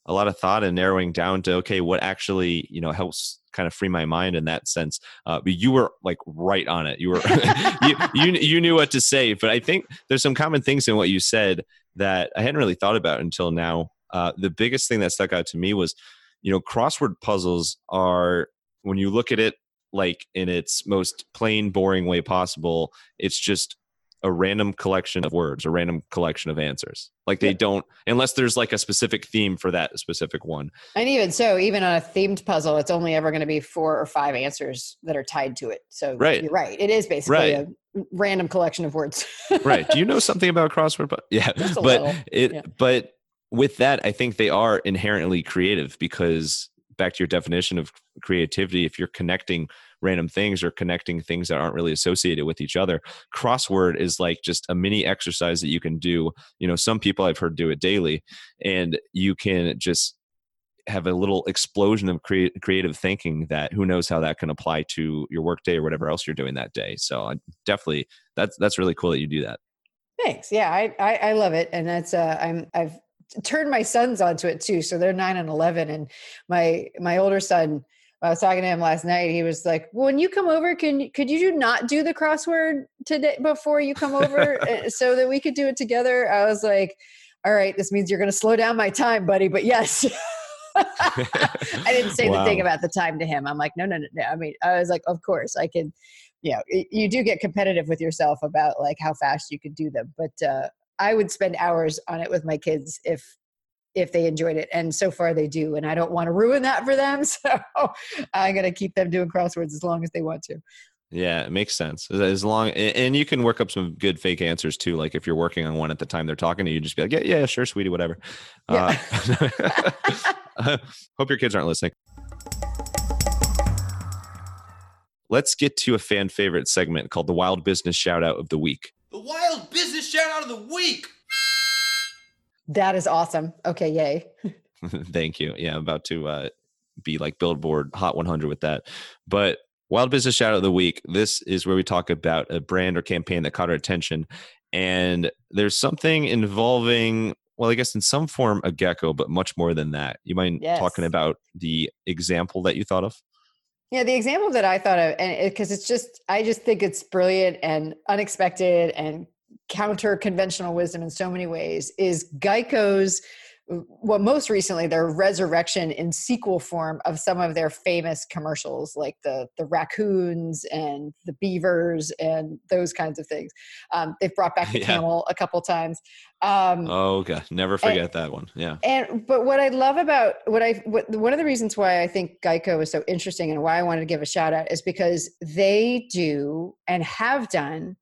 a lot of thought and narrowing down to okay, what actually you know helps kind of free my mind in that sense. Uh, but you were like right on it. You were you, you you knew what to say. But I think there's some common things in what you said that I hadn't really thought about until now. Uh, the biggest thing that stuck out to me was, you know, crossword puzzles are when you look at it like in its most plain, boring way possible. It's just a random collection of words, a random collection of answers. Like they don't, unless there's like a specific theme for that specific one. And even so, even on a themed puzzle, it's only ever going to be four or five answers that are tied to it. So right. you're right. It is basically right. a random collection of words. right. Do you know something about crossword? But yeah, but little. it, yeah. but with that, I think they are inherently creative because back to your definition of creativity, if you're connecting random things or connecting things that aren't really associated with each other. Crossword is like just a mini exercise that you can do. You know, some people I've heard do it daily, and you can just have a little explosion of crea- creative thinking that who knows how that can apply to your workday or whatever else you're doing that day. So I definitely that's that's really cool that you do that. Thanks. Yeah, I I, I love it, and that's uh, I'm I've turned my sons onto it too. So they're nine and eleven, and my my older son I was talking to him last night. He was like, well, "When you come over, can could you not do the crossword today before you come over, eh, so that we could do it together?" I was like, "All right, this means you're going to slow down my time, buddy." But yes, I didn't say wow. the thing about the time to him. I'm like, "No, no, no, no." I mean, I was like, "Of course, I can." You know, you do get competitive with yourself about like how fast you could do them, but uh, I would spend hours on it with my kids if if they enjoyed it and so far they do and i don't want to ruin that for them so i'm going to keep them doing crosswords as long as they want to. Yeah it makes sense as long and you can work up some good fake answers too like if you're working on one at the time they're talking to you just be like yeah yeah sure sweetie whatever. Yeah. uh, hope your kids aren't listening. Let's get to a fan favorite segment called the wild business shout out of the week. The wild business shout out of the week that is awesome. Okay, yay. Thank you. Yeah, I'm about to uh, be like Billboard Hot 100 with that. But Wild Business Shout of the Week, this is where we talk about a brand or campaign that caught our attention. And there's something involving, well, I guess in some form, a gecko, but much more than that. You mind yes. talking about the example that you thought of? Yeah, the example that I thought of, and because it, it's just, I just think it's brilliant and unexpected and counter conventional wisdom in so many ways is Geico's well most recently their resurrection in sequel form of some of their famous commercials like the the raccoons and the beavers and those kinds of things. Um, they've brought back the yeah. camel a couple times. Um, oh god never forget and, that one. Yeah. and but what i love about what i what, one of the reasons why i think geico is so interesting and why i wanted to give a shout out is because they do and have done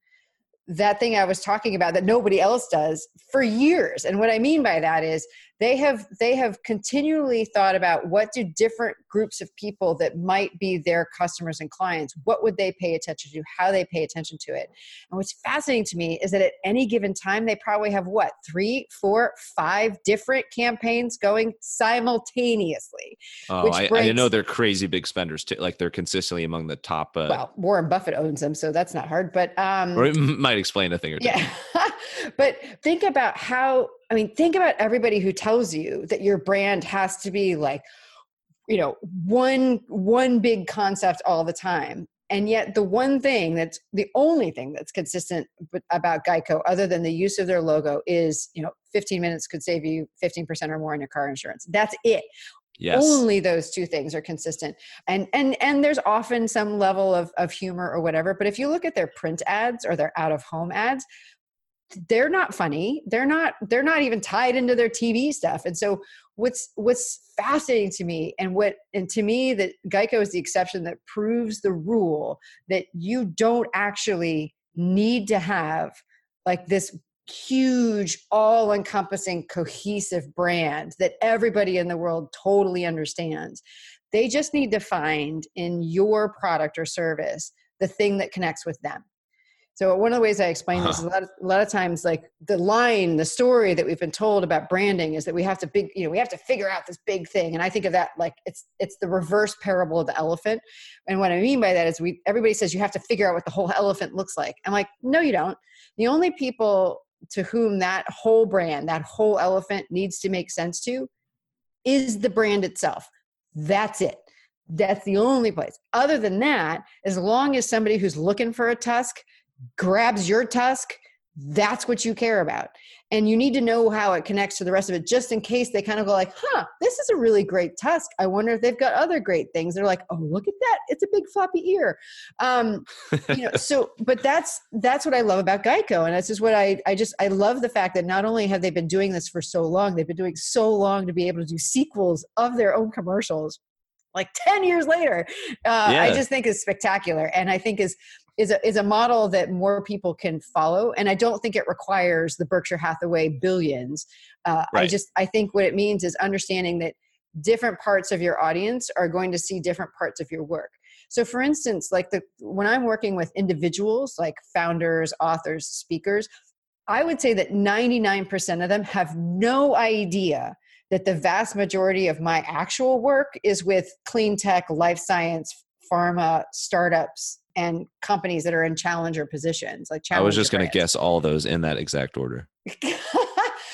that thing I was talking about that nobody else does for years. And what I mean by that is they have they have continually thought about what do different groups of people that might be their customers and clients what would they pay attention to how they pay attention to it. And what's fascinating to me is that at any given time they probably have what three four five different campaigns going simultaneously oh I, I, know they're crazy big spenders too like they're consistently among the top uh, well warren buffett owns them so that's not hard but um or it might explain a thing or two. yeah but think about how I mean, think about everybody who tells you that your brand has to be like, you know, one one big concept all the time. And yet the one thing that's the only thing that's consistent about Geico other than the use of their logo is, you know, 15 minutes could save you 15% or more on your car insurance. That's it. Yes. Only those two things are consistent. And and and there's often some level of, of humor or whatever. But if you look at their print ads or their out of home ads, they're not funny. They're not they're not even tied into their tv stuff. And so what's what's fascinating to me and what and to me that geico is the exception that proves the rule that you don't actually need to have like this huge all encompassing cohesive brand that everybody in the world totally understands. They just need to find in your product or service the thing that connects with them So one of the ways I explain this is a lot, of, a lot of times, like the line, the story that we've been told about branding is that we have to big, you know, we have to figure out this big thing. And I think of that like it's it's the reverse parable of the elephant. And what I mean by that is we everybody says you have to figure out what the whole elephant looks like. I'm like, no, you don't. The only people to whom that whole brand, that whole elephant needs to make sense to, is the brand itself. That's it. That's the only place. Other than that, as long as somebody who's looking for a tusk grabs your tusk, that's what you care about. And you need to know how it connects to the rest of it, just in case they kind of go like, huh, this is a really great tusk. I wonder if they've got other great things. They're like, oh, look at that. It's a big floppy ear. Um, you know, so, but that's, that's what I love about Geico. And that's just what I, I just, I love the fact that not only have they been doing this for so long, they've been doing so long to be able to do sequels of their own commercials like 10 years later uh, yeah. i just think is spectacular and i think is is a, is a model that more people can follow and i don't think it requires the berkshire hathaway billions uh, right. i just i think what it means is understanding that different parts of your audience are going to see different parts of your work so for instance like the when i'm working with individuals like founders authors speakers i would say that 99% of them have no idea that the vast majority of my actual work is with clean tech life science pharma startups and companies that are in challenger positions like challenger i was just going to guess all those in that exact order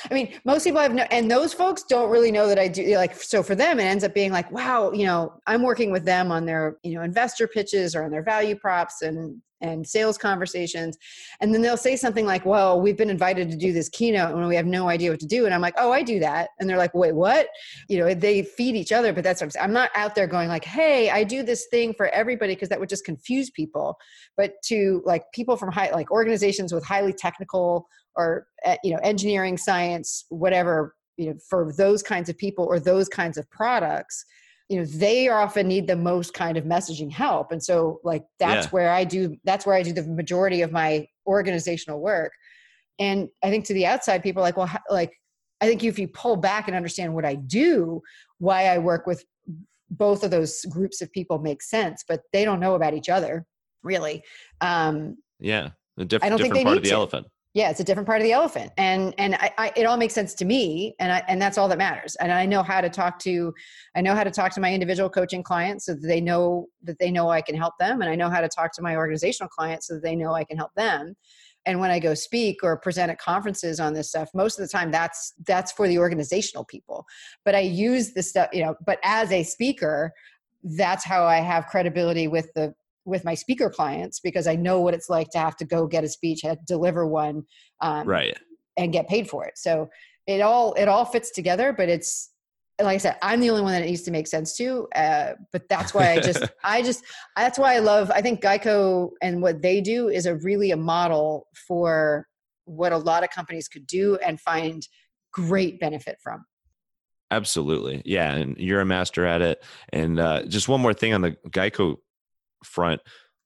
I mean, most people have no, and those folks don't really know that I do. Like, so for them, it ends up being like, wow, you know, I'm working with them on their, you know, investor pitches or on their value props and and sales conversations, and then they'll say something like, "Well, we've been invited to do this keynote, and we have no idea what to do." And I'm like, "Oh, I do that," and they're like, "Wait, what?" You know, they feed each other, but that's what I'm saying. I'm not out there going like, "Hey, I do this thing for everybody," because that would just confuse people. But to like people from high, like organizations with highly technical or uh, you know engineering science whatever you know for those kinds of people or those kinds of products you know they often need the most kind of messaging help and so like that's yeah. where i do that's where i do the majority of my organizational work and i think to the outside people are like well like i think if you pull back and understand what i do why i work with both of those groups of people makes sense but they don't know about each other really um yeah a diff- I don't different think they part need of the to. elephant yeah it's a different part of the elephant. And and I, I, it all makes sense to me and I, and that's all that matters. And i know how to talk to i know how to talk to my individual coaching clients so that they know that they know i can help them and i know how to talk to my organizational clients so that they know i can help them. And when i go speak or present at conferences on this stuff most of the time that's that's for the organizational people. But i use the stuff you know but as a speaker that's how i have credibility with the with my speaker clients because I know what it's like to have to go get a speech, deliver one, um, right, and get paid for it. So it all it all fits together, but it's like I said, I'm the only one that it needs to make sense to. Uh, but that's why I just I just that's why I love. I think Geico and what they do is a really a model for what a lot of companies could do and find great benefit from. Absolutely. Yeah. And you're a master at it. And uh, just one more thing on the Geico front.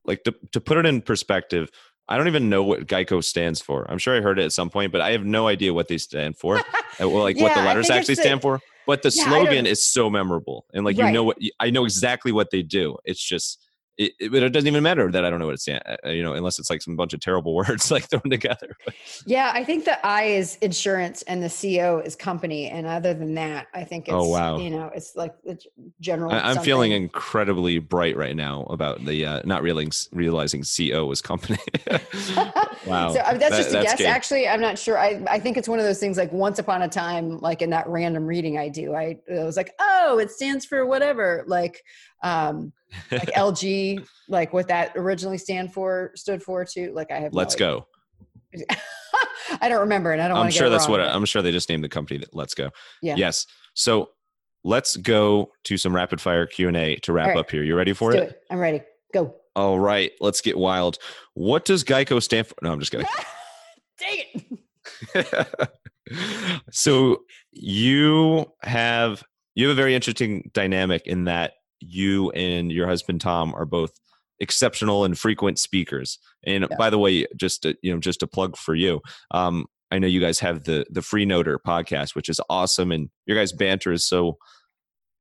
Like to, to put it in perspective, I don't even know what Geico stands for. I'm sure I heard it at some point, but I have no idea what they stand for. Uh, well, like yeah, what the letters actually stand for. But the yeah, slogan is so memorable, and like right. you know what I know exactly what they do. It's just it, it, it, doesn't even matter that I don't know what it's uh, uh, you know unless it's like some bunch of terrible words like thrown together. yeah, I think the I is insurance and the CO is company, and other than that, I think oh, it's oh wow, you know, it's like the general. I, am feeling incredibly bright right now about the uh, not realizing realizing CO was company. wow, so I uh, mean, that's that, just a guess. Game. Actually, I'm not sure. I I think it's one of those things like once upon a time, like in that random reading I do, I, I was like, oh, it stands for whatever, like um like LG, like what that originally stand for stood for too. Like I have. Let's no go. I don't remember, and I don't. I'm sure that's what I'm sure they just named the company that Let's Go. Yeah. Yes. So let's go to some rapid fire Q and A to wrap right. up here. You ready for it? it? I'm ready. Go. All right, let's get wild. What does Geico stand for? No, I'm just kidding. Dang it. so you have you have a very interesting dynamic in that you and your husband Tom are both exceptional and frequent speakers. And yeah. by the way, just to, you know, just a plug for you. Um, I know you guys have the the Freenoter podcast, which is awesome, and your guys' banter is so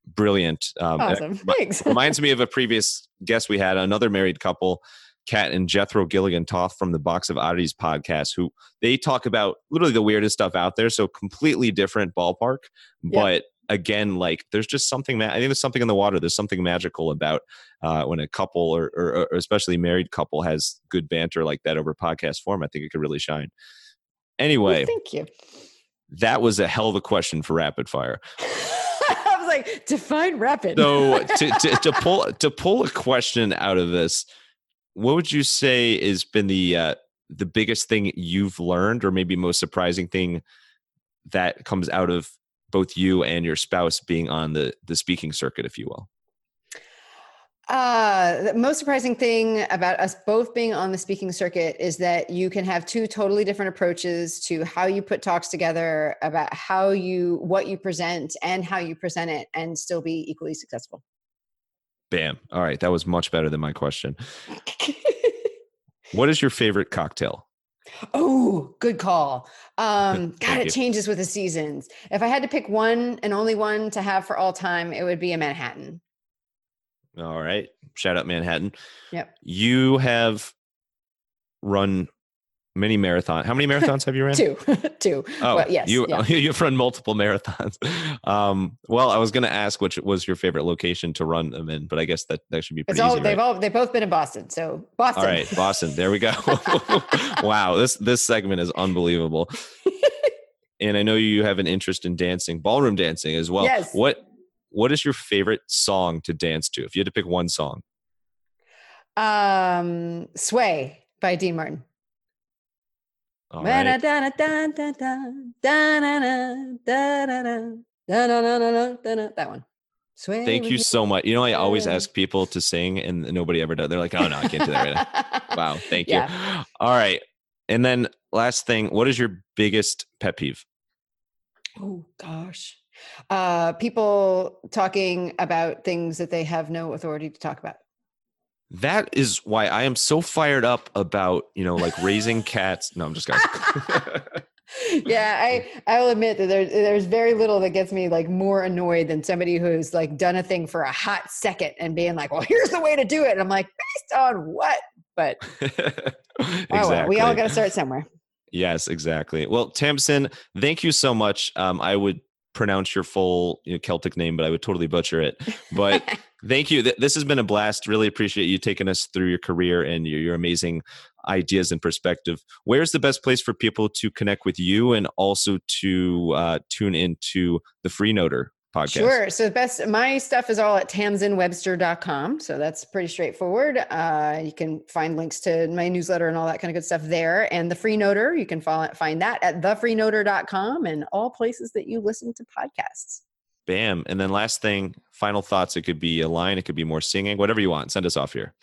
brilliant. Um, awesome. Thanks. reminds me of a previous guest we had, another married couple, Kat and Jethro Gilligan Toth from the Box of Oddities podcast, who they talk about literally the weirdest stuff out there. So completely different ballpark, but again, like there's just something. Ma- I think there's something in the water. There's something magical about uh, when a couple or, or, or especially married couple has good banter like that over podcast form. I think it could really shine. Anyway, well, thank you. That was a hell of a question for rapid fire. I was like, define rapid. so to, to, to pull to pull a question out of this, what would you say has been the uh, the biggest thing you've learned, or maybe most surprising thing that comes out of both you and your spouse being on the the speaking circuit, if you will? Uh, the most surprising thing about us both being on the speaking circuit is that you can have two totally different approaches to how you put talks together about how you what you present and how you present it and still be equally successful. Bam. All right, that was much better than my question. what is your favorite cocktail? Oh, good call. Um, God, it you. changes with the seasons. If I had to pick one and only one to have for all time, it would be a Manhattan. All right. Shout out Manhattan. Yep. You have run many marathons. How many marathons have you ran? Two, two. Oh, well, yes. You yeah. you've run multiple marathons. Um, well, I was going to ask which was your favorite location to run them in, but I guess that that should be pretty all, easy, They've right? all they've both been in Boston, so Boston. All right, Boston. There we go. wow, this this segment is unbelievable. and I know you have an interest in dancing, ballroom dancing as well. Yes. What what is your favorite song to dance to? If you had to pick one song. Um, Sway by Dean Martin. All right. That one. Sway Thank you so much. You know, I always ask people to sing and nobody ever does. They're like, oh, no, I can't do that right now. wow. Thank you. Yeah. All right. And then last thing, what is your biggest pet peeve? Oh, gosh. Uh, people talking about things that they have no authority to talk about that is why I am so fired up about, you know, like raising cats. No, I'm just kidding. yeah, I I will admit that there's there's very little that gets me like more annoyed than somebody who's like done a thing for a hot second and being like, "Well, here's the way to do it." And I'm like, "Based on what?" But exactly. oh well, we all got to start somewhere. Yes, exactly. Well, Tamsen, thank you so much. Um, I would pronounce your full you know, Celtic name, but I would totally butcher it. But thank you. This has been a blast. Really appreciate you taking us through your career and your, your amazing ideas and perspective. Where's the best place for people to connect with you and also to uh, tune into the Freenoter podcast? Sure. So the best, my stuff is all at tamsenwebster.com. So that's pretty straightforward. Uh, you can find links to my newsletter and all that kind of good stuff there. And the Freenoter, you can follow, find that at thefreenoter.com and all places that you listen to podcasts. Bam. And then last thing, final thoughts. It could be a line, it could be more singing, whatever you want. Send us off here.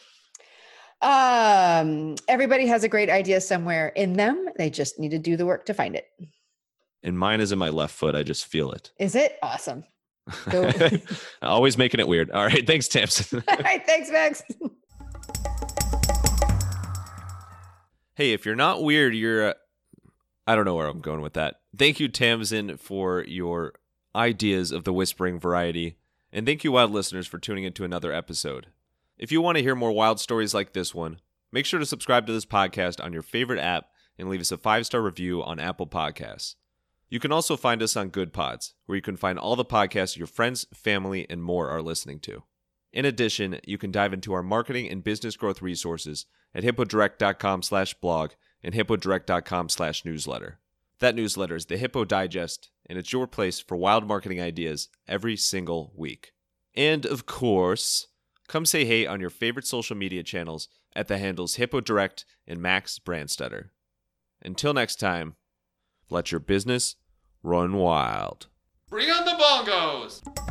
Um, everybody has a great idea somewhere in them. They just need to do the work to find it. And mine is in my left foot. I just feel it. Is it awesome? Always making it weird. All right. Thanks, Tamsen. All right. Thanks, Max. hey, if you're not weird, you're. Uh, I don't know where I'm going with that. Thank you, Tamsen, for your ideas of the whispering variety. And thank you, wild listeners, for tuning into another episode. If you want to hear more wild stories like this one, make sure to subscribe to this podcast on your favorite app and leave us a five star review on Apple Podcasts. You can also find us on Goodpods, where you can find all the podcasts your friends, family, and more are listening to. In addition, you can dive into our marketing and business growth resources at hippodirect.com slash blog and hippodirect.com slash newsletter. That newsletter is the Hippo Digest, and it's your place for wild marketing ideas every single week. And of course, come say hey on your favorite social media channels at the handles Hippo Direct and Max Brandstetter. Until next time, let your business run wild. Bring on the bongos!